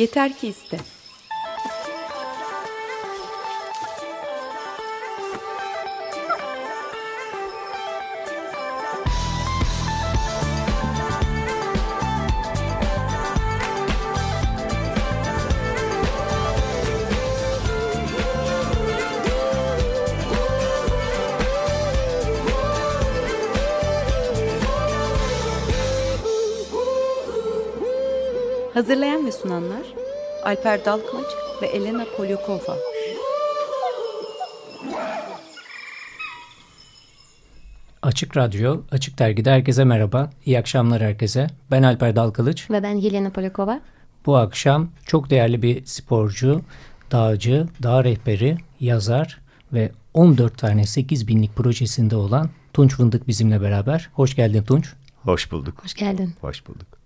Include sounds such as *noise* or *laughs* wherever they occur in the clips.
Yeter ki iste. Hazırlayan ve sunanlar Alper Dalkmaç ve Elena Polyakova. Açık Radyo, Açık Dergi'de herkese merhaba. İyi akşamlar herkese. Ben Alper Dalkılıç. Ve ben Yelena Polyakova. Bu akşam çok değerli bir sporcu, dağcı, dağ rehberi, yazar ve 14 tane 8 binlik projesinde olan Tunç Fındık bizimle beraber. Hoş geldin Tunç. Hoş bulduk. Hoş geldin. Hoş bulduk.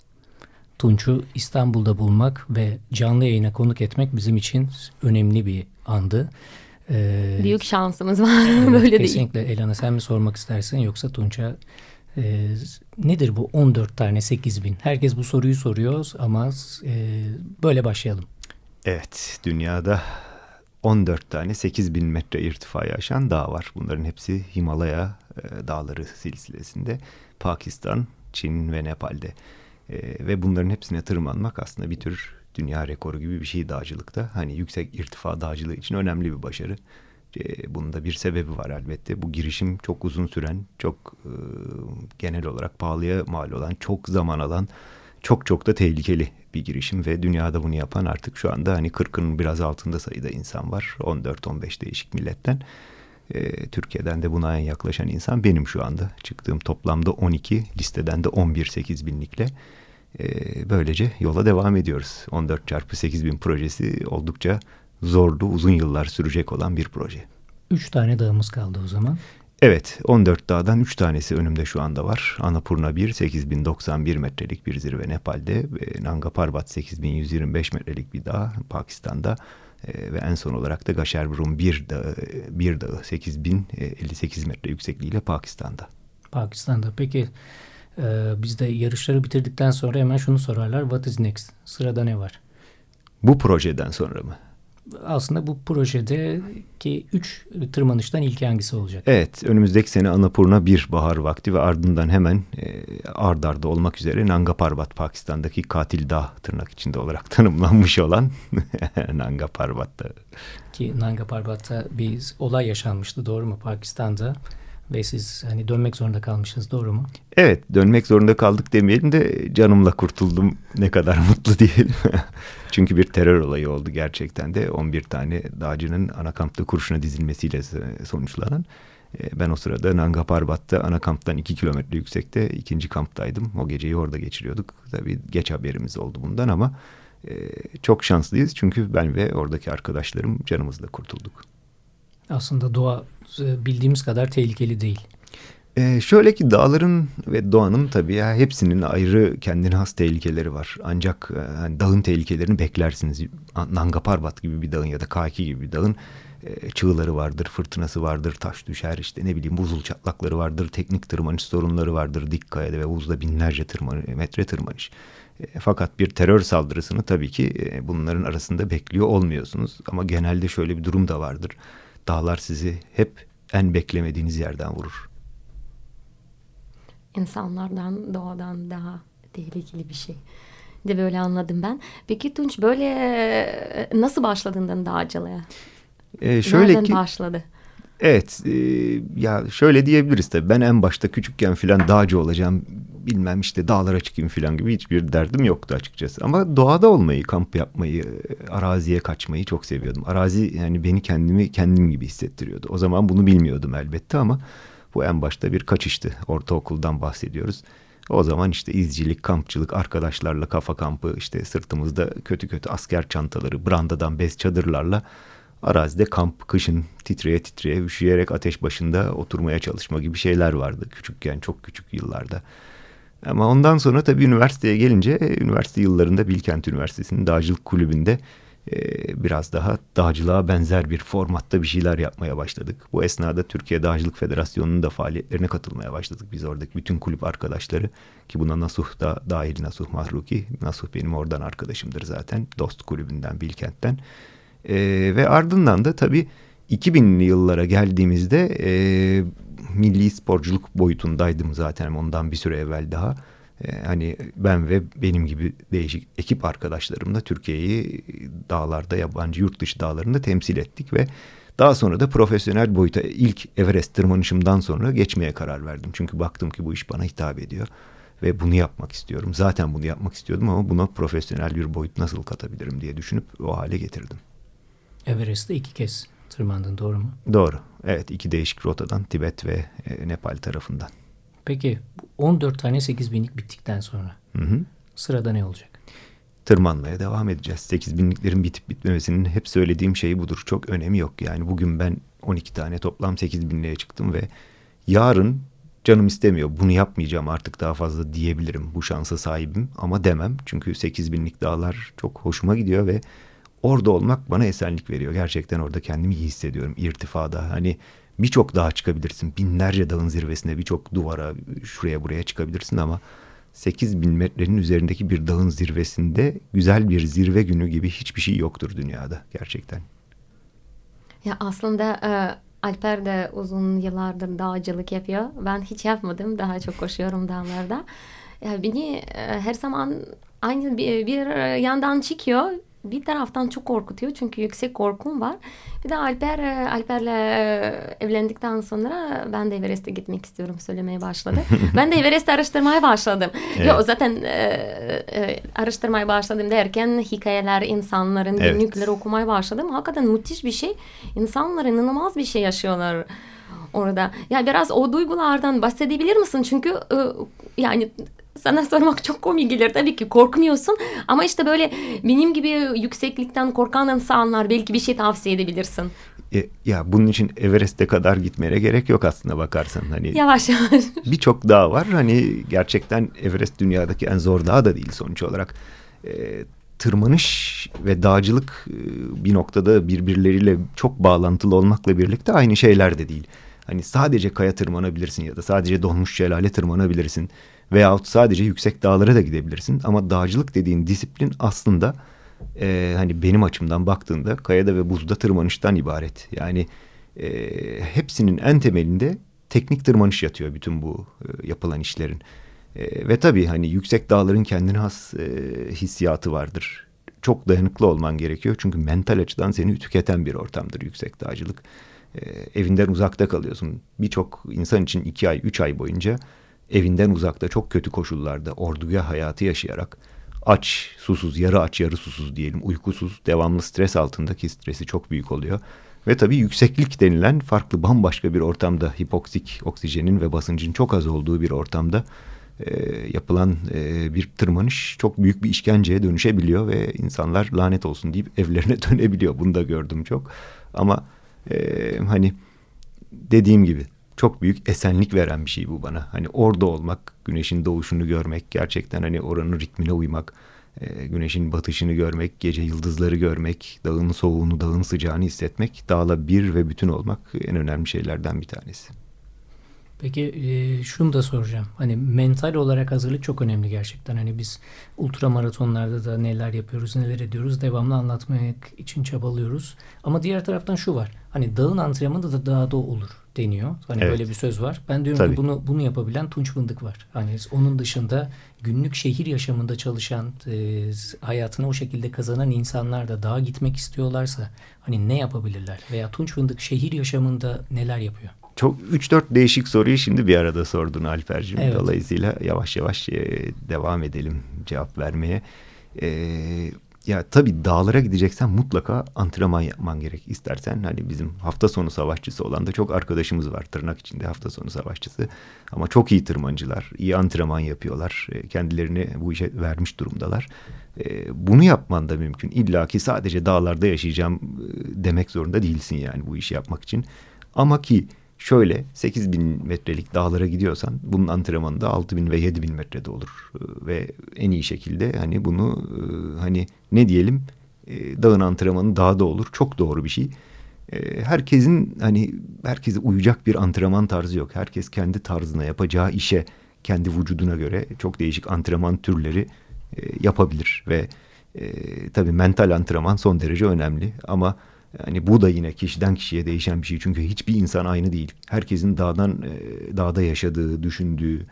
Tunç'u İstanbul'da bulmak ve canlı yayına konuk etmek bizim için önemli bir andı. Ee, Büyük şansımız var. Evet, *laughs* Böyle kesinlikle. değil. Kesinlikle. Elana sen mi sormak istersin yoksa Tunç'a e, nedir bu 14 tane 8 bin? Herkes bu soruyu soruyor ama e, böyle başlayalım. Evet dünyada 14 tane 8 bin metre irtifaya aşan dağ var. Bunların hepsi Himalaya e, dağları silsilesinde Pakistan, Çin ve Nepal'de. E, ve bunların hepsine tırmanmak aslında bir tür dünya rekoru gibi bir şey dağcılıkta. Hani yüksek irtifa dağcılığı için önemli bir başarı. E, bunun da bir sebebi var elbette. Bu girişim çok uzun süren, çok e, genel olarak pahalıya mal olan, çok zaman alan, çok çok da tehlikeli bir girişim ve dünyada bunu yapan artık şu anda hani 40'ın biraz altında sayıda insan var. 14-15 değişik milletten. E, Türkiye'den de buna en yaklaşan insan benim şu anda. Çıktığım toplamda 12, listeden de 11 8 binlikle. E, böylece yola devam ediyoruz. 14 çarpı 8 bin projesi oldukça zorlu, uzun yıllar sürecek olan bir proje. 3 tane dağımız kaldı o zaman. Evet, 14 dağdan 3 tanesi önümde şu anda var. Annapurna 1, 8091 metrelik bir zirve Nepal'de. Nanga Parbat 8125 metrelik bir dağ Pakistan'da. E, ve en son olarak da Gaşerburun bir dağı, bir dağı 8058 metre yüksekliğiyle Pakistan'da. Pakistan'da. Peki e, biz de yarışları bitirdikten sonra hemen şunu sorarlar. What is next? Sırada ne var? Bu projeden sonra mı? Aslında bu projedeki üç tırmanıştan ilk hangisi olacak? Evet, önümüzdeki sene Annapurna bir bahar vakti ve ardından hemen e, ard arda olmak üzere Nanga Parbat, Pakistan'daki katil dağ tırnak içinde olarak *laughs* tanımlanmış olan *laughs* Nanga Parbat'ta. Ki Nanga Parbat'ta bir olay yaşanmıştı doğru mu Pakistan'da? Ve siz hani dönmek zorunda kalmışsınız doğru mu? Evet dönmek zorunda kaldık demeyelim de canımla kurtuldum ne kadar *laughs* mutlu diyelim. *laughs* Çünkü bir terör olayı oldu gerçekten de 11 tane dağcının ana kampta kurşuna dizilmesiyle sonuçlanan. E, ben o sırada Nanga Parbat'ta ana kamptan 2 kilometre yüksekte ikinci kamptaydım. O geceyi orada geçiriyorduk. Tabii geç haberimiz oldu bundan ama e, çok şanslıyız. Çünkü ben ve oradaki arkadaşlarım canımızla kurtulduk. Aslında doğa bildiğimiz kadar tehlikeli değil. Ee, şöyle ki dağların ve doğanın tabii ya hepsinin ayrı kendine has tehlikeleri var. Ancak e, hani dağın tehlikelerini beklersiniz. Nanga Parbat gibi bir dağın ya da Kaki gibi bir dağın e, çığları vardır, fırtınası vardır, taş düşer işte ne bileyim buzul çatlakları vardır, teknik tırmanış sorunları vardır, dik kayada ve buzda binlerce tırmanış, metre tırmanış. E, fakat bir terör saldırısını tabii ki e, bunların arasında bekliyor olmuyorsunuz. Ama genelde şöyle bir durum da vardır. Dağlar sizi hep en beklemediğiniz yerden vurur. İnsanlardan, doğadan daha tehlikeli bir şey de böyle anladım ben. Peki Tunç böyle e, nasıl başladın dağcılığa? Ee, şöyle Nereden ki, başladı? Evet e, ya şöyle diyebiliriz tabii ben en başta küçükken filan dağcı olacağım bilmem işte dağlara çıkayım filan gibi hiçbir derdim yoktu açıkçası. Ama doğada olmayı, kamp yapmayı, araziye kaçmayı çok seviyordum. Arazi yani beni kendimi kendim gibi hissettiriyordu. O zaman bunu bilmiyordum elbette ama bu en başta bir kaçıştı. Ortaokuldan bahsediyoruz. O zaman işte izcilik, kampçılık, arkadaşlarla kafa kampı, işte sırtımızda kötü kötü asker çantaları, brandadan bez çadırlarla arazide kamp, kışın titreye titreye, üşüyerek ateş başında oturmaya çalışma gibi şeyler vardı küçükken, çok küçük yıllarda. Ama ondan sonra tabii üniversiteye gelince, üniversite yıllarında Bilkent Üniversitesi'nin Dağcılık Kulübü'nde biraz daha dağcılığa benzer bir formatta bir şeyler yapmaya başladık. Bu esnada Türkiye Dağcılık Federasyonu'nun da faaliyetlerine katılmaya başladık. Biz oradaki bütün kulüp arkadaşları ki buna Nasuh da dahil Nasuh Mahruki. Nasuh benim oradan arkadaşımdır zaten. Dost kulübünden Bilkent'ten. E, ve ardından da tabii 2000'li yıllara geldiğimizde e, milli sporculuk boyutundaydım zaten ondan bir süre evvel daha. E, hani ben ve benim gibi değişik ekip arkadaşlarımla Türkiye'yi dağlarda yabancı yurt dışı dağlarında temsil ettik ve daha sonra da profesyonel boyuta ilk Everest tırmanışımdan sonra geçmeye karar verdim. Çünkü baktım ki bu iş bana hitap ediyor ve bunu yapmak istiyorum. Zaten bunu yapmak istiyordum ama buna profesyonel bir boyut nasıl katabilirim diye düşünüp o hale getirdim. Everest'te iki kez tırmandın doğru mu? Doğru. Evet iki değişik rotadan Tibet ve e, Nepal tarafından. Peki 14 tane 8 binlik bittikten sonra hı hı. sırada ne olacak? Tırmanmaya devam edeceğiz. 8 binliklerin bitip bitmemesinin hep söylediğim şey budur. Çok önemi yok. Yani bugün ben 12 tane toplam 8 binliğe çıktım ve yarın canım istemiyor. Bunu yapmayacağım artık daha fazla diyebilirim. Bu şansa sahibim ama demem. Çünkü 8 binlik dağlar çok hoşuma gidiyor ve orada olmak bana esenlik veriyor. Gerçekten orada kendimi iyi hissediyorum irtifada. Hani birçok dağa çıkabilirsin. Binlerce dağın zirvesine birçok duvara şuraya buraya çıkabilirsin ama 8 bin metrenin üzerindeki bir dağın zirvesinde güzel bir zirve günü gibi hiçbir şey yoktur dünyada gerçekten. Ya aslında e, Alper de uzun yıllardır dağcılık yapıyor. Ben hiç yapmadım. Daha çok koşuyorum dağlarda. Ya beni e, her zaman aynı bir, bir yandan çıkıyor bir taraftan çok korkutuyor çünkü yüksek korkum var. Bir de Alper e, Alper'le e, evlendikten sonra ben de Everest'e gitmek istiyorum söylemeye başladı. *laughs* ben de Everest'i araştırmaya başladım. Evet. Yo, zaten e, e, araştırmaya başladım derken hikayeler, insanların evet. günlükleri okumaya başladım. Hakikaten müthiş bir şey. İnsanlar inanılmaz bir şey yaşıyorlar orada. Ya biraz o duygulardan bahsedebilir misin? Çünkü e, yani sana sormak çok komik gelir tabii ki korkmuyorsun ama işte böyle benim gibi yükseklikten korkan insanlar belki bir şey tavsiye edebilirsin. E, ya bunun için Everest'e kadar gitmeye gerek yok aslında bakarsan. Hani yavaş yavaş. *laughs* Birçok dağ var. Hani gerçekten Everest dünyadaki en zor dağ da değil sonuç olarak. E, tırmanış ve dağcılık e, bir noktada birbirleriyle çok bağlantılı olmakla birlikte aynı şeyler de değil. Hani sadece kaya tırmanabilirsin ya da sadece donmuş şelale tırmanabilirsin veyahut sadece yüksek dağlara da gidebilirsin. Ama dağcılık dediğin disiplin aslında e, hani benim açımdan baktığında kayada ve buzda tırmanıştan ibaret. Yani e, hepsinin en temelinde teknik tırmanış yatıyor bütün bu e, yapılan işlerin. E, ve tabii hani yüksek dağların kendine has e, hissiyatı vardır. Çok dayanıklı olman gerekiyor çünkü mental açıdan seni tüketen bir ortamdır yüksek dağcılık. E, evinden uzakta kalıyorsun. Birçok insan için iki ay, üç ay boyunca evinden uzakta çok kötü koşullarda orduya hayatı yaşayarak aç, susuz, yarı aç, yarı susuz diyelim, uykusuz, devamlı stres altındaki stresi çok büyük oluyor. Ve tabii yükseklik denilen farklı bambaşka bir ortamda hipoksik oksijenin ve basıncın çok az olduğu bir ortamda e, yapılan e, bir tırmanış çok büyük bir işkenceye dönüşebiliyor ve insanlar lanet olsun deyip *laughs* evlerine dönebiliyor. Bunu da gördüm çok. Ama e, hani dediğim gibi çok büyük esenlik veren bir şey bu bana. Hani orada olmak, güneşin doğuşunu görmek, gerçekten hani oranın ritmine uymak, e, güneşin batışını görmek, gece yıldızları görmek, dağın soğuğunu, dağın sıcağını hissetmek, dağla bir ve bütün olmak en önemli şeylerden bir tanesi. Peki e, şunu da soracağım. Hani mental olarak hazırlık çok önemli gerçekten. Hani biz ultra maratonlarda da neler yapıyoruz, neler ediyoruz devamlı anlatmak için çabalıyoruz. Ama diğer taraftan şu var. Hani dağın antrenmanı da dağda olur deniyor. Hani evet. böyle bir söz var. Ben diyorum Tabii. ki bunu bunu yapabilen Tunç Fındık var. Hani onun dışında günlük şehir yaşamında çalışan, e, hayatını o şekilde kazanan insanlar da dağa gitmek istiyorlarsa hani ne yapabilirler? Veya Tunç Fındık şehir yaşamında neler yapıyor? Çok 3-4 değişik soruyu şimdi bir arada sordun Alper'cim. Evet. Dolayısıyla yavaş yavaş e, devam edelim cevap vermeye. E, ya tabii dağlara gideceksen mutlaka antrenman yapman gerek. İstersen hani bizim hafta sonu savaşçısı olan da çok arkadaşımız var tırnak içinde hafta sonu savaşçısı. Ama çok iyi tırmancılar, iyi antrenman yapıyorlar. E, kendilerini bu işe vermiş durumdalar. E, bunu yapman da mümkün. İlla ki sadece dağlarda yaşayacağım demek zorunda değilsin yani bu işi yapmak için. Ama ki şöyle 8 bin metrelik dağlara gidiyorsan bunun antrenmanı da 6 bin ve 7 bin metrede olur. Ve en iyi şekilde hani bunu e, hani ne diyelim e, dağın antrenmanı dağda olur. Çok doğru bir şey. E, herkesin hani herkese uyacak bir antrenman tarzı yok. Herkes kendi tarzına yapacağı işe kendi vücuduna göre çok değişik antrenman türleri yapabilir ve tabii mental antrenman son derece önemli ama yani bu da yine kişiden kişiye değişen bir şey çünkü hiçbir insan aynı değil. Herkesin dağdan e, dağda yaşadığı, düşündüğü,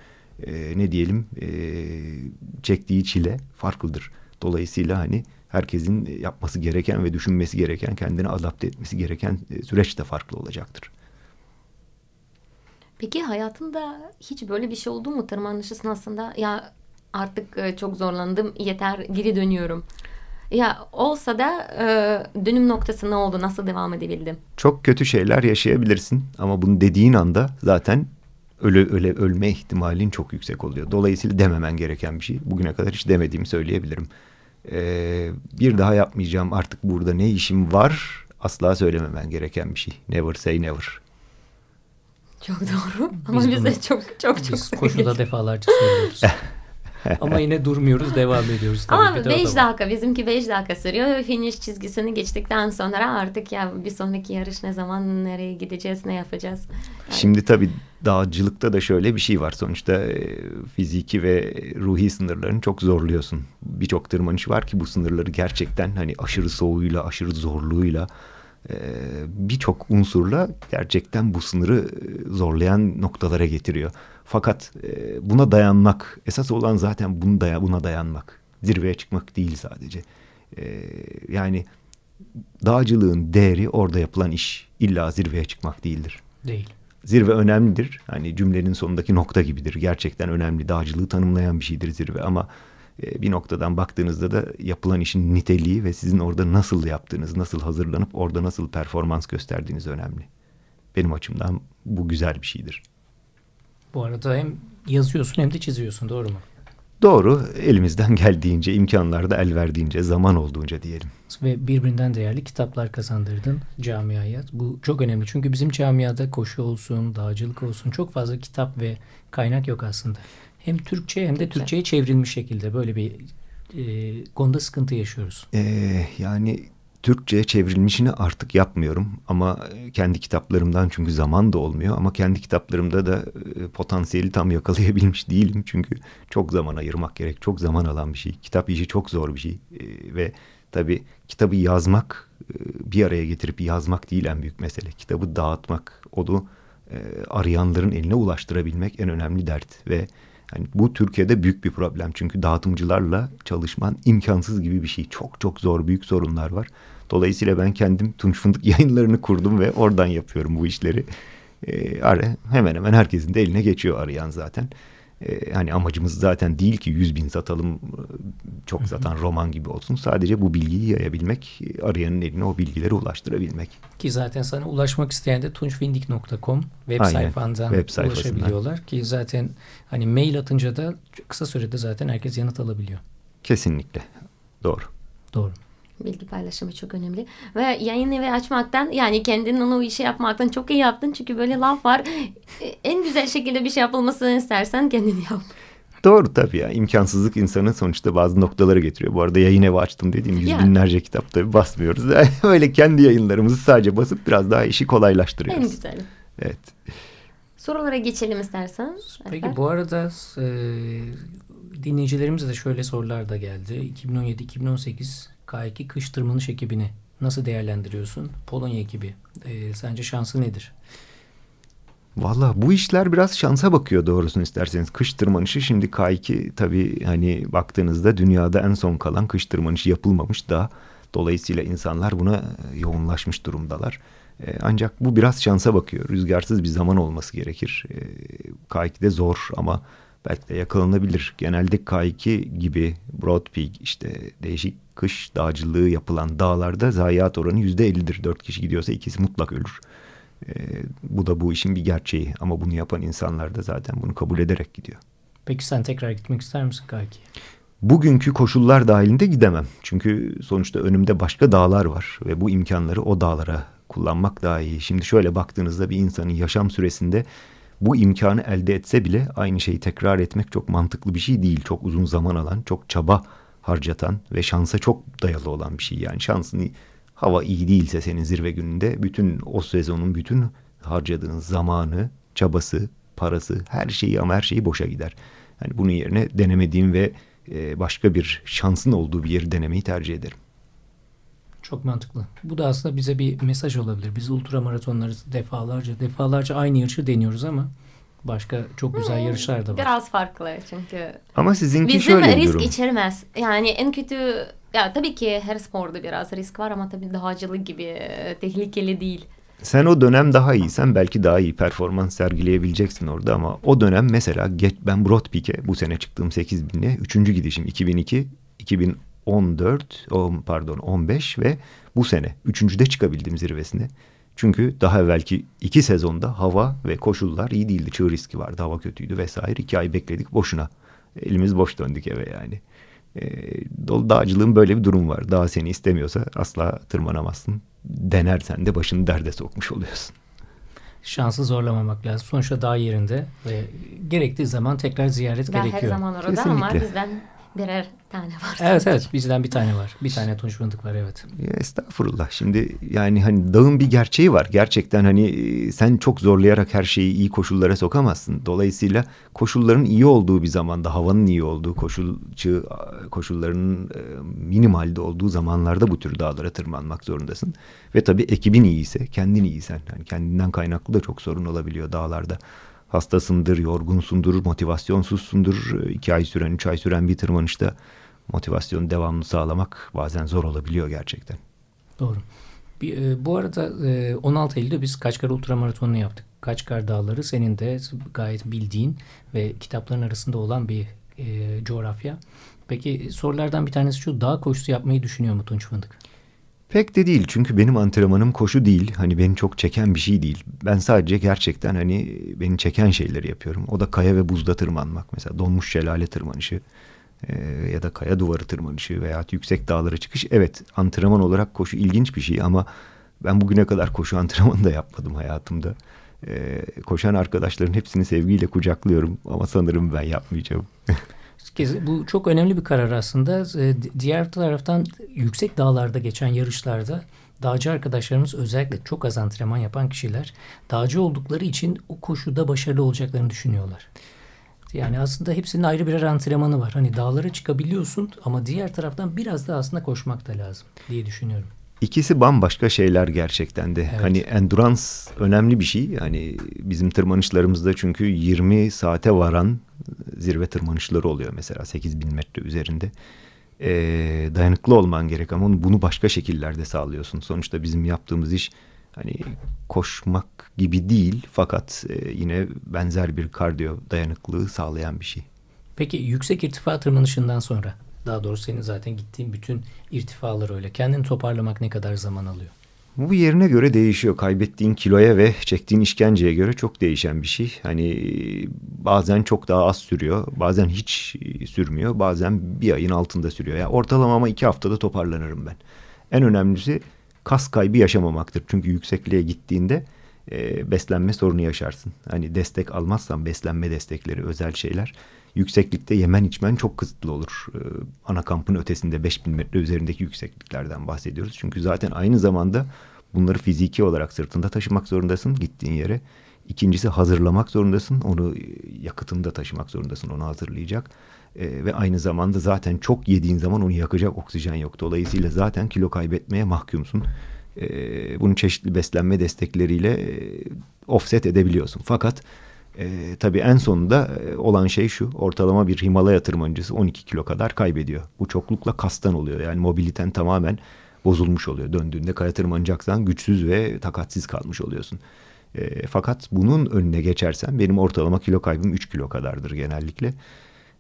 e, ne diyelim e, çektiği çile farklıdır. Dolayısıyla hani herkesin yapması gereken ve düşünmesi gereken, kendini adapte etmesi gereken süreç de farklı olacaktır. Peki hayatında hiç böyle bir şey oldu mu tırmanış esnasında? Ya artık çok zorlandım, yeter geri dönüyorum. Ya olsa da e, dönüm noktası ne oldu? Nasıl devam edebildim? Çok kötü şeyler yaşayabilirsin ama bunu dediğin anda zaten öyle öyle ölme ihtimalin çok yüksek oluyor. Dolayısıyla dememen gereken bir şey. Bugüne kadar hiç demediğimi söyleyebilirim. Ee, bir daha yapmayacağım artık burada ne işim var asla söylememen gereken bir şey. Never say never. Çok doğru ama biz bize çok çok çok Biz koşuda defalarca söylüyoruz. *laughs* Ama yine durmuyoruz, devam ediyoruz. Tabii. Ama 5 dakika, bizimki 5 dakika sürüyor. Finish çizgisini geçtikten sonra artık ya bir sonraki yarış ne zaman, nereye gideceğiz, ne yapacağız? Yani... Şimdi tabii dağcılıkta da şöyle bir şey var. Sonuçta e, fiziki ve ruhi sınırlarını çok zorluyorsun. Birçok tırmanış var ki bu sınırları gerçekten hani aşırı soğuğuyla, aşırı zorluğuyla e, birçok unsurla gerçekten bu sınırı e, zorlayan noktalara getiriyor. Fakat e, buna dayanmak, esas olan zaten bunu daya, buna dayanmak. Zirveye çıkmak değil sadece. E, yani dağcılığın değeri orada yapılan iş. İlla zirveye çıkmak değildir. Değil. Zirve önemlidir. Hani cümlenin sonundaki nokta gibidir. Gerçekten önemli. Dağcılığı tanımlayan bir şeydir zirve ama e, bir noktadan baktığınızda da yapılan işin niteliği ve sizin orada nasıl yaptığınız, nasıl hazırlanıp orada nasıl performans gösterdiğiniz önemli. Benim açımdan bu güzel bir şeydir. Bu arada hem yazıyorsun hem de çiziyorsun doğru mu? Doğru. Elimizden *laughs* geldiğince, imkanlarda el verdiğince, zaman olduğunca diyelim. Ve birbirinden değerli kitaplar kazandırdın camiaya. Bu çok önemli. Çünkü bizim camiada koşu olsun, dağcılık olsun çok fazla kitap ve kaynak yok aslında. Hem Türkçe hem de Türkçe'ye çevrilmiş şekilde böyle bir e, konuda sıkıntı yaşıyoruz. Ee, yani Türkçe'ye çevrilmişini artık yapmıyorum ama kendi kitaplarımdan çünkü zaman da olmuyor ama kendi kitaplarımda da e, potansiyeli tam yakalayabilmiş değilim. Çünkü çok zaman ayırmak gerek çok zaman alan bir şey. Kitap işi çok zor bir şey e, ve tabi kitabı yazmak e, bir araya getirip yazmak değil en büyük mesele. Kitabı dağıtmak onu arayanların eline ulaştırabilmek en önemli dert ve yani bu Türkiye'de büyük bir problem çünkü dağıtımcılarla çalışman imkansız gibi bir şey. Çok çok zor büyük sorunlar var. Dolayısıyla ben kendim Tunç Fındık *laughs* yayınlarını kurdum ve oradan yapıyorum bu işleri. E, hemen hemen herkesin de eline geçiyor arayan zaten. E, hani amacımız zaten değil ki yüz bin satalım çok satan roman gibi olsun. Sadece bu bilgiyi yayabilmek, arayanın eline o bilgileri ulaştırabilmek. Ki zaten sana ulaşmak isteyen de tunçfindik.com web Aynen, sayfandan web ulaşabiliyorlar. Ki zaten hani mail atınca da kısa sürede zaten herkes yanıt alabiliyor. Kesinlikle. Doğru. Doğru bilgi paylaşımı çok önemli. Ve yayın evi açmaktan yani kendinin onu işe yapmaktan çok iyi yaptın. Çünkü böyle laf var. E, en güzel şekilde bir şey yapılmasını istersen kendini yap. Doğru tabii ya. imkansızlık insanın sonuçta bazı noktalara getiriyor. Bu arada yayın evi açtım dediğim yüz yani. binlerce kitap tabii basmıyoruz. *laughs* Öyle kendi yayınlarımızı sadece basıp biraz daha işi kolaylaştırıyoruz. En güzel. Evet. Sorulara geçelim istersen. Peki Efendim? bu arada e, dinleyicilerimize de şöyle sorular da geldi. 2017-2018 K2 kış tırmanış ekibini nasıl değerlendiriyorsun? Polonya ekibi. E, sence şansı nedir? Valla bu işler biraz şansa bakıyor doğrusunu isterseniz. Kış tırmanışı şimdi K2 tabii hani baktığınızda dünyada en son kalan kış tırmanışı yapılmamış da dolayısıyla insanlar buna yoğunlaşmış durumdalar. Ee, ancak bu biraz şansa bakıyor. Rüzgarsız bir zaman olması gerekir. Ee, K2'de zor ama belki de yakalanabilir. Genelde K2 gibi Broad Peak işte değişik kış dağcılığı yapılan dağlarda zayiat oranı yüzde ellidir. Dört kişi gidiyorsa ikisi mutlak ölür. E, bu da bu işin bir gerçeği ama bunu yapan insanlar da zaten bunu kabul ederek gidiyor. Peki sen tekrar gitmek ister misin Kaki? Bugünkü koşullar dahilinde gidemem. Çünkü sonuçta önümde başka dağlar var ve bu imkanları o dağlara kullanmak daha iyi. Şimdi şöyle baktığınızda bir insanın yaşam süresinde bu imkanı elde etse bile aynı şeyi tekrar etmek çok mantıklı bir şey değil. Çok uzun zaman alan, çok çaba harcatan ve şansa çok dayalı olan bir şey. Yani şansın hava iyi değilse senin zirve gününde bütün o sezonun bütün harcadığın zamanı, çabası, parası, her şeyi ama her şeyi boşa gider. Yani bunun yerine denemediğim ve e, başka bir şansın olduğu bir yeri denemeyi tercih ederim. Çok mantıklı. Bu da aslında bize bir mesaj olabilir. Biz ultra maratonları defalarca defalarca aynı yarışı deniyoruz ama başka çok güzel hmm, yarışlar da var. Biraz farklı çünkü. Ama sizinki Bizim şöyle risk durum. içermez. Yani en kötü ya tabii ki her sporda biraz risk var ama tabii dağcılık gibi tehlikeli değil. Sen o dönem daha iyisen belki daha iyi performans sergileyebileceksin orada ama o dönem mesela geç, ben Broadpeak'e bu sene çıktığım 8000'e 3. gidişim 2002 2000 14, pardon 15 ve bu sene üçüncüde çıkabildim zirvesine. Çünkü daha evvelki iki sezonda hava ve koşullar iyi değildi. Çığ riski vardı, hava kötüydü vesaire. İki ay bekledik boşuna. Elimiz boş döndük eve yani. E, dağcılığın böyle bir durum var. Daha seni istemiyorsa asla tırmanamazsın. Denersen de başını derde sokmuş oluyorsun. Şansı zorlamamak lazım. Sonuçta dağ yerinde ve gerektiği zaman tekrar ziyaret ya gerekiyor. Her zaman orada Kesinlikle. ama bizden birer tane var. Evet evet bizden bir tane var. Bir tane tunç fındık var evet. Ya estağfurullah. Şimdi yani hani dağın bir gerçeği var. Gerçekten hani e, sen çok zorlayarak her şeyi iyi koşullara sokamazsın. Dolayısıyla koşulların iyi olduğu bir zamanda, havanın iyi olduğu, koşulcu koşulların e, minimalde olduğu zamanlarda bu tür dağlara tırmanmak zorundasın. Ve tabii ekibin iyiyse, kendin iyiysen. Yani kendinden kaynaklı da çok sorun olabiliyor dağlarda hastasındır, yorgunsundur, motivasyonsuzsundur. İki ay süren, üç ay süren bir tırmanışta motivasyonu devamlı sağlamak bazen zor olabiliyor gerçekten. Doğru. Bir, e, bu arada e, 16 Eylül'de biz Kaçkar Ultramaratonunu yaptık. Kaçkar Dağları senin de gayet bildiğin ve kitapların arasında olan bir e, coğrafya. Peki sorulardan bir tanesi şu dağ koşusu yapmayı düşünüyor mu Tunç Fındık? Pek de değil çünkü benim antrenmanım koşu değil. Hani beni çok çeken bir şey değil. Ben sadece gerçekten hani beni çeken şeyleri yapıyorum. O da kaya ve buzda tırmanmak. Mesela donmuş şelale tırmanışı e, ya da kaya duvarı tırmanışı veya yüksek dağlara çıkış. Evet antrenman olarak koşu ilginç bir şey ama ben bugüne kadar koşu *laughs* antrenmanı da yapmadım hayatımda. E, koşan arkadaşların hepsini sevgiyle kucaklıyorum ama sanırım ben yapmayacağım. *laughs* Bu çok önemli bir karar aslında. Ee, diğer taraftan yüksek dağlarda geçen yarışlarda dağcı arkadaşlarımız özellikle çok az antrenman yapan kişiler dağcı oldukları için o koşuda başarılı olacaklarını düşünüyorlar. Yani aslında hepsinin ayrı birer antrenmanı var. Hani dağlara çıkabiliyorsun ama diğer taraftan biraz da aslında koşmak da lazım diye düşünüyorum. İkisi bambaşka şeyler gerçekten de. Evet. Hani endurance önemli bir şey. Hani bizim tırmanışlarımızda çünkü 20 saate varan zirve tırmanışları oluyor mesela 8000 metre üzerinde. Ee, dayanıklı olman gerek ama bunu başka şekillerde sağlıyorsun. Sonuçta bizim yaptığımız iş hani koşmak gibi değil fakat e, yine benzer bir kardiyo dayanıklılığı sağlayan bir şey. Peki yüksek irtifa tırmanışından sonra daha doğrusu senin zaten gittiğin bütün irtifalar öyle. Kendini toparlamak ne kadar zaman alıyor? Bu yerine göre değişiyor. Kaybettiğin kiloya ve çektiğin işkenceye göre çok değişen bir şey. Hani bazen çok daha az sürüyor. Bazen hiç sürmüyor. Bazen bir ayın altında sürüyor. Yani ortalama ama iki haftada toparlanırım ben. En önemlisi kas kaybı yaşamamaktır. Çünkü yüksekliğe gittiğinde e, beslenme sorunu yaşarsın. Hani destek almazsan beslenme destekleri özel şeyler yükseklikte yemen içmen çok kısıtlı olur. Ee, ana kampın ötesinde 5000 metre üzerindeki yüksekliklerden bahsediyoruz. Çünkü zaten aynı zamanda bunları fiziki olarak sırtında taşımak zorundasın gittiğin yere. İkincisi hazırlamak zorundasın. Onu e, yakıtını da taşımak zorundasın. Onu hazırlayacak. E, ve aynı zamanda zaten çok yediğin zaman onu yakacak oksijen yok. Dolayısıyla zaten kilo kaybetmeye mahkumsun. E, bunu çeşitli beslenme destekleriyle e, offset edebiliyorsun. Fakat e, tabii en sonunda e, olan şey şu. Ortalama bir Himalaya tırmanıcısı 12 kilo kadar kaybediyor. Bu çoklukla kastan oluyor. Yani mobiliten tamamen bozulmuş oluyor. Döndüğünde kaya tırmanacaksan güçsüz ve takatsiz kalmış oluyorsun. E, fakat bunun önüne geçersen benim ortalama kilo kaybım 3 kilo kadardır genellikle.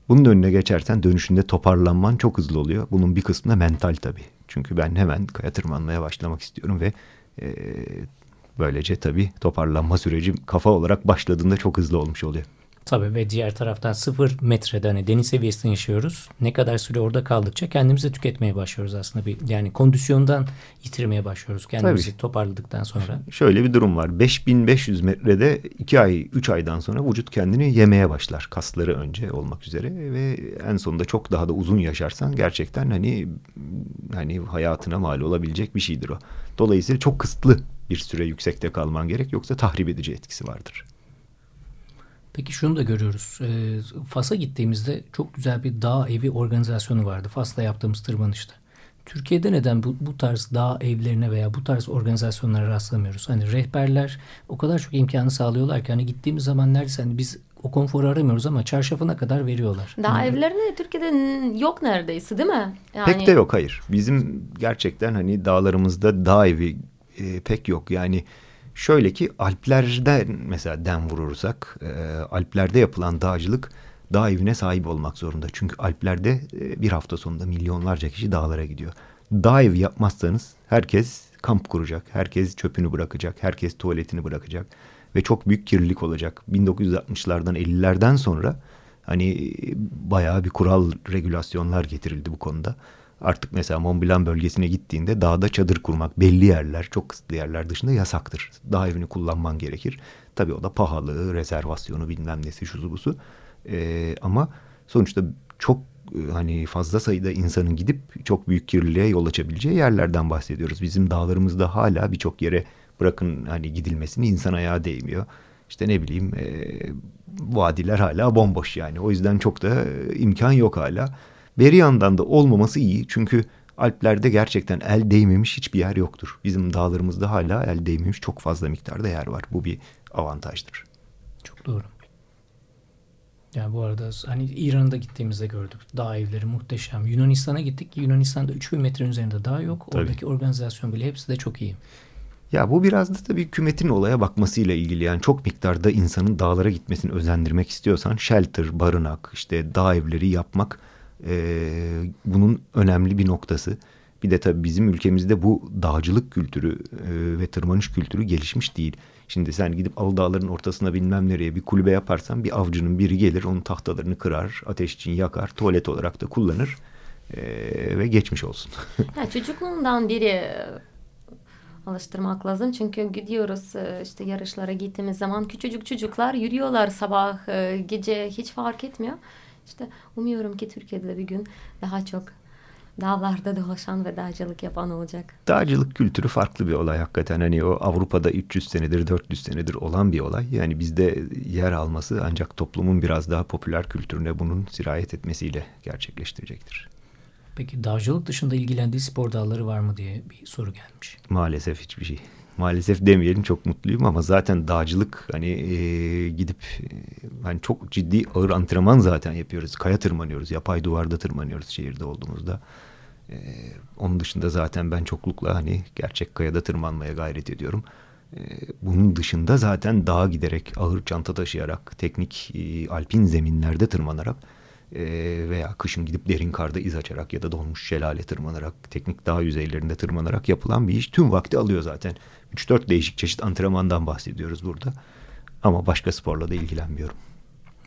Bunun önüne geçersen dönüşünde toparlanman çok hızlı oluyor. Bunun bir kısmı da mental tabii. Çünkü ben hemen kaya tırmanmaya başlamak istiyorum ve e, Böylece tabii toparlanma süreci kafa olarak başladığında çok hızlı olmuş oluyor. Tabii ve diğer taraftan sıfır metrede hani deniz seviyesinde yaşıyoruz. Ne kadar süre orada kaldıkça kendimizi tüketmeye başlıyoruz aslında. bir Yani kondisyondan yitirmeye başlıyoruz kendimizi Tabii. toparladıktan sonra. Şöyle bir durum var. 5500 metrede 2 ay 3 aydan sonra vücut kendini yemeye başlar. Kasları önce olmak üzere ve en sonunda çok daha da uzun yaşarsan gerçekten hani hani hayatına mal olabilecek bir şeydir o. Dolayısıyla çok kısıtlı bir süre yüksekte kalman gerek yoksa tahrip edici etkisi vardır. Peki şunu da görüyoruz. E, Fas'a gittiğimizde çok güzel bir dağ evi organizasyonu vardı. Fas'ta yaptığımız tırmanışta. Türkiye'de neden bu, bu tarz dağ evlerine veya bu tarz organizasyonlara rastlamıyoruz? Hani rehberler o kadar çok imkanı sağlıyorlar ki hani gittiğimiz zaman neredeyse hani biz o konforu aramıyoruz ama çarşafına kadar veriyorlar. Dağ yani, evleri Türkiye'de yok neredeyse değil mi? Yani... Pek de yok hayır. Bizim gerçekten hani dağlarımızda dağ evi e, pek yok. Yani Şöyle ki Alplerde mesela den vurursak e, Alplerde yapılan dağcılık dağ evine sahip olmak zorunda. Çünkü Alplerde e, bir hafta sonunda milyonlarca kişi dağlara gidiyor. Dağ evi yapmazsanız herkes kamp kuracak, herkes çöpünü bırakacak, herkes tuvaletini bırakacak ve çok büyük kirlilik olacak. 1960'lardan 50'lerden sonra hani bayağı bir kural regülasyonlar getirildi bu konuda. Artık mesela Mont Blanc bölgesine gittiğinde dağda çadır kurmak belli yerler, çok kısıtlı yerler dışında yasaktır. Dağ evini kullanman gerekir. Tabii o da pahalı, rezervasyonu bilmem nesi şuzu busu. Ee, ama sonuçta çok e, hani fazla sayıda insanın gidip çok büyük kirliliğe yol açabileceği yerlerden bahsediyoruz. Bizim dağlarımızda hala birçok yere bırakın hani gidilmesini insan ayağı değmiyor. İşte ne bileyim e, vadiler hala bomboş yani. O yüzden çok da e, imkan yok hala. Beri yandan da olmaması iyi çünkü Alplerde gerçekten el değmemiş hiçbir yer yoktur. Bizim dağlarımızda hala el değmemiş çok fazla miktarda yer var. Bu bir avantajdır. Çok doğru. Yani bu arada hani İran'da gittiğimizde gördük. Dağ evleri muhteşem. Yunanistan'a gittik. Yunanistan'da 3000 metrenin üzerinde dağ yok. Tabii. Oradaki organizasyon bile hepsi de çok iyi. Ya bu biraz da tabii hükümetin olaya bakmasıyla ilgili. Yani çok miktarda insanın dağlara gitmesini özendirmek istiyorsan shelter, barınak, işte dağ evleri yapmak e, bunun önemli bir noktası. Bir de tabii bizim ülkemizde bu dağcılık kültürü e, ve tırmanış kültürü gelişmiş değil. Şimdi sen gidip Alı Dağların ortasına bilmem nereye bir kulübe yaparsan bir avcının biri gelir onun tahtalarını kırar, ateş için yakar, tuvalet olarak da kullanır e, ve geçmiş olsun. *laughs* ya çocukluğundan biri e, alıştırmak lazım. Çünkü gidiyoruz e, işte yarışlara gittiğimiz zaman küçücük çocuklar yürüyorlar sabah gece hiç fark etmiyor. İşte umuyorum ki Türkiye'de bir gün daha çok dağlarda dolaşan ve dağcılık yapan olacak. Dağcılık kültürü farklı bir olay hakikaten. Hani o Avrupa'da 300 senedir 400 senedir olan bir olay. Yani bizde yer alması ancak toplumun biraz daha popüler kültürüne bunun sirayet etmesiyle gerçekleştirecektir. Peki dağcılık dışında ilgilendiği spor dalları var mı diye bir soru gelmiş. Maalesef hiçbir şey maalesef demeyelim çok mutluyum ama zaten dağcılık hani e, gidip e, hani çok ciddi ağır antrenman zaten yapıyoruz. Kaya tırmanıyoruz, yapay duvarda tırmanıyoruz şehirde olduğumuzda. E, onun dışında zaten ben çoklukla hani gerçek kayada tırmanmaya gayret ediyorum. E, bunun dışında zaten dağa giderek ağır çanta taşıyarak teknik e, alpin zeminlerde tırmanarak veya kışın gidip derin karda iz açarak ya da donmuş şelale tırmanarak teknik dağ yüzeylerinde tırmanarak yapılan bir iş tüm vakti alıyor zaten. 3-4 değişik çeşit antrenmandan bahsediyoruz burada. Ama başka sporla da ilgilenmiyorum.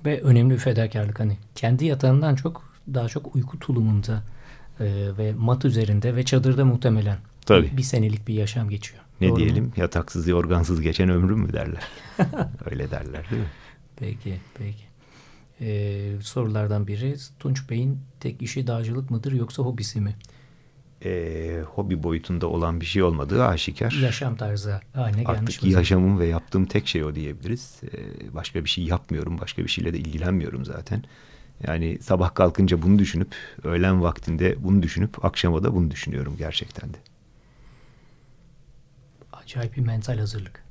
Ve önemli bir fedakarlık hani kendi yatağından çok daha çok uyku tulumunda e, ve mat üzerinde ve çadırda muhtemelen Tabii. Bir, senelik bir yaşam geçiyor. Ne Doğru diyelim mu? yataksız yorgansız geçen ömrüm mü derler. *laughs* Öyle derler değil mi? Peki peki. Ee, sorulardan biri Tunç Bey'in tek işi dağcılık mıdır yoksa hobisi mi? E, hobi boyutunda olan bir şey olmadığı aşikar. Yaşam tarzı haline gelmiş. Artık yaşamım ve yaptığım tek şey o diyebiliriz. E, başka bir şey yapmıyorum. Başka bir şeyle de ilgilenmiyorum zaten. Yani sabah kalkınca bunu düşünüp öğlen vaktinde bunu düşünüp akşama da bunu düşünüyorum gerçekten de. Acayip bir mental hazırlık.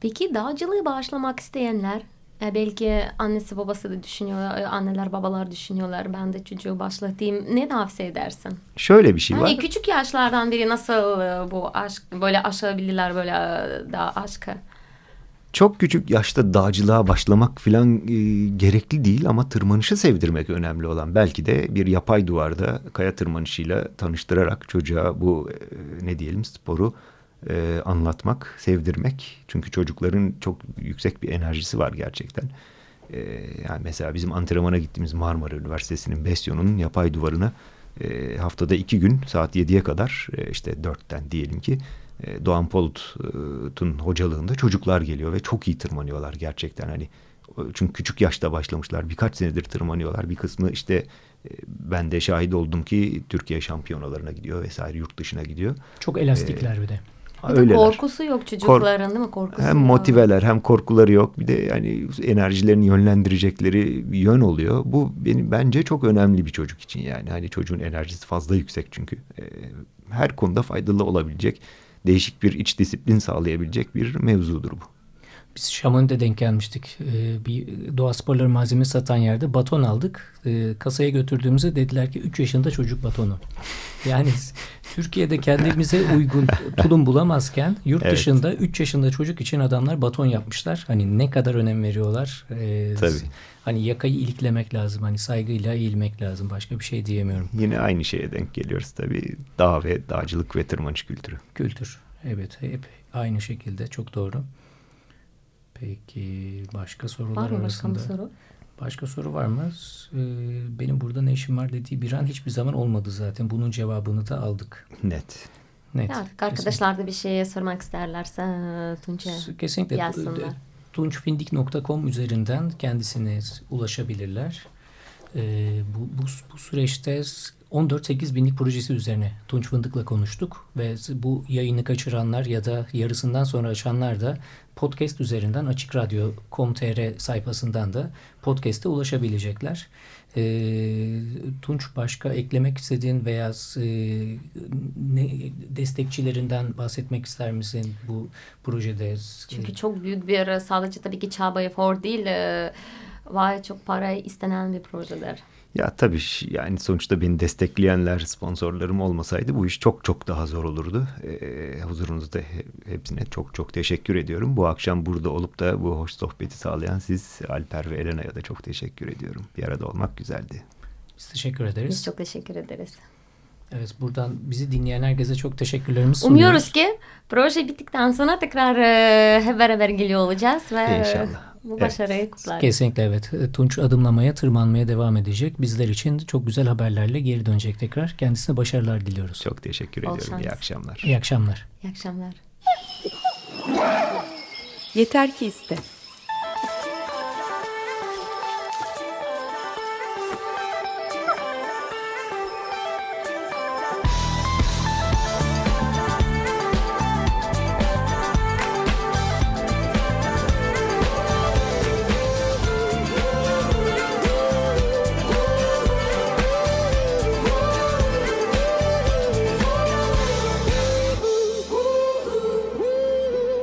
Peki dağcılığı başlamak isteyenler e, belki annesi babası da düşünüyor, e, anneler babalar düşünüyorlar. Ben de çocuğu başlatayım. Ne tavsiye edersin? Şöyle bir şey hani var. Küçük yaşlardan biri nasıl e, bu aşk böyle aşabilirler böyle daha aşkı? Çok küçük yaşta dağcılığa başlamak falan e, gerekli değil ama tırmanışı sevdirmek önemli olan. Belki de bir yapay duvarda kaya tırmanışıyla tanıştırarak çocuğa bu e, ne diyelim sporu e, anlatmak, sevdirmek. Çünkü çocukların çok yüksek bir enerjisi var gerçekten. E, yani mesela bizim antrenmana gittiğimiz Marmara Üniversitesi'nin Besyo'nun yapay duvarına e, haftada iki gün saat 7'ye kadar e, işte dörtten diyelim ki e, Doğan Polut'un hocalığında çocuklar geliyor ve çok iyi tırmanıyorlar gerçekten hani çünkü küçük yaşta başlamışlar birkaç senedir tırmanıyorlar bir kısmı işte e, ben de şahit oldum ki Türkiye şampiyonalarına gidiyor vesaire yurt dışına gidiyor. Çok elastikler ee, bir de. De korkusu yok çocukların değil mi? Korkusu hem motiveler hem korkuları yok. Bir de yani enerjilerini yönlendirecekleri yön oluyor. Bu benim bence çok önemli bir çocuk için yani. Hani çocuğun enerjisi fazla yüksek çünkü. Ee, her konuda faydalı olabilecek, değişik bir iç disiplin sağlayabilecek bir mevzudur bu. Biz Şamon'da denk gelmiştik. Ee, bir doğa sporları malzeme satan yerde baton aldık. Ee, kasaya götürdüğümüzde dediler ki 3 yaşında çocuk batonu. *laughs* Yani Türkiye'de kendimize uygun tulum bulamazken yurt evet. dışında 3 yaşında çocuk için adamlar baton yapmışlar. Hani ne kadar önem veriyorlar. Ee, Tabii. Hani yakayı iliklemek lazım. Hani saygıyla eğilmek lazım. Başka bir şey diyemiyorum. Yine aynı şeye denk geliyoruz tabii. Dağ ve dağcılık ve tırmanış kültürü. Kültür. Evet hep aynı şekilde çok doğru. Peki başka sorular var mı arasında? Başka soru? Başka soru var mı? Ee, benim burada ne işim var dediği bir an hiçbir zaman olmadı zaten. Bunun cevabını da aldık. Net. Net. Ya, arkadaşlar da bir şey sormak isterlerse Tunç'a Kesinlikle. yazsınlar. Tunçfindik.com üzerinden kendisine ulaşabilirler. Ee, bu, bu, bu süreçte 14-8 binlik projesi üzerine Tunç Fındık'la konuştuk ve bu yayını kaçıranlar ya da yarısından sonra açanlar da podcast üzerinden Açık Radyo.com.tr sayfasından da podcast'e ulaşabilecekler. E, Tunç başka eklemek istediğin veya e, ne, destekçilerinden bahsetmek ister misin bu projede? Çünkü çok büyük bir sadece tabii ki çaba efor değil e, var çok para istenen bir projeler. Ya tabii yani sonuçta beni destekleyenler, sponsorlarım olmasaydı bu iş çok çok daha zor olurdu. Ee, huzurunuzda hepsine çok çok teşekkür ediyorum. Bu akşam burada olup da bu hoş sohbeti sağlayan siz Alper ve Elena'ya da çok teşekkür ediyorum. Bir arada olmak güzeldi. Biz teşekkür ederiz. Biz çok teşekkür ederiz. Evet buradan bizi dinleyen herkese çok teşekkürlerimizi sunuyoruz. Umuyoruz ki proje bittikten sonra tekrar e, hep beraber geliyor olacağız. ve İnşallah bu başarıyı evet. kutlar. Kesinlikle evet. Tunç adımlamaya, tırmanmaya devam edecek. Bizler için çok güzel haberlerle geri dönecek tekrar. Kendisine başarılar diliyoruz. Çok teşekkür Bol ediyorum. Şans. İyi akşamlar. İyi akşamlar. İyi akşamlar. Yeter ki iste.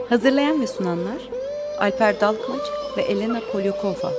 Hazırlayan ve sunanlar Alper Dalkılıç ve Elena Polyakova.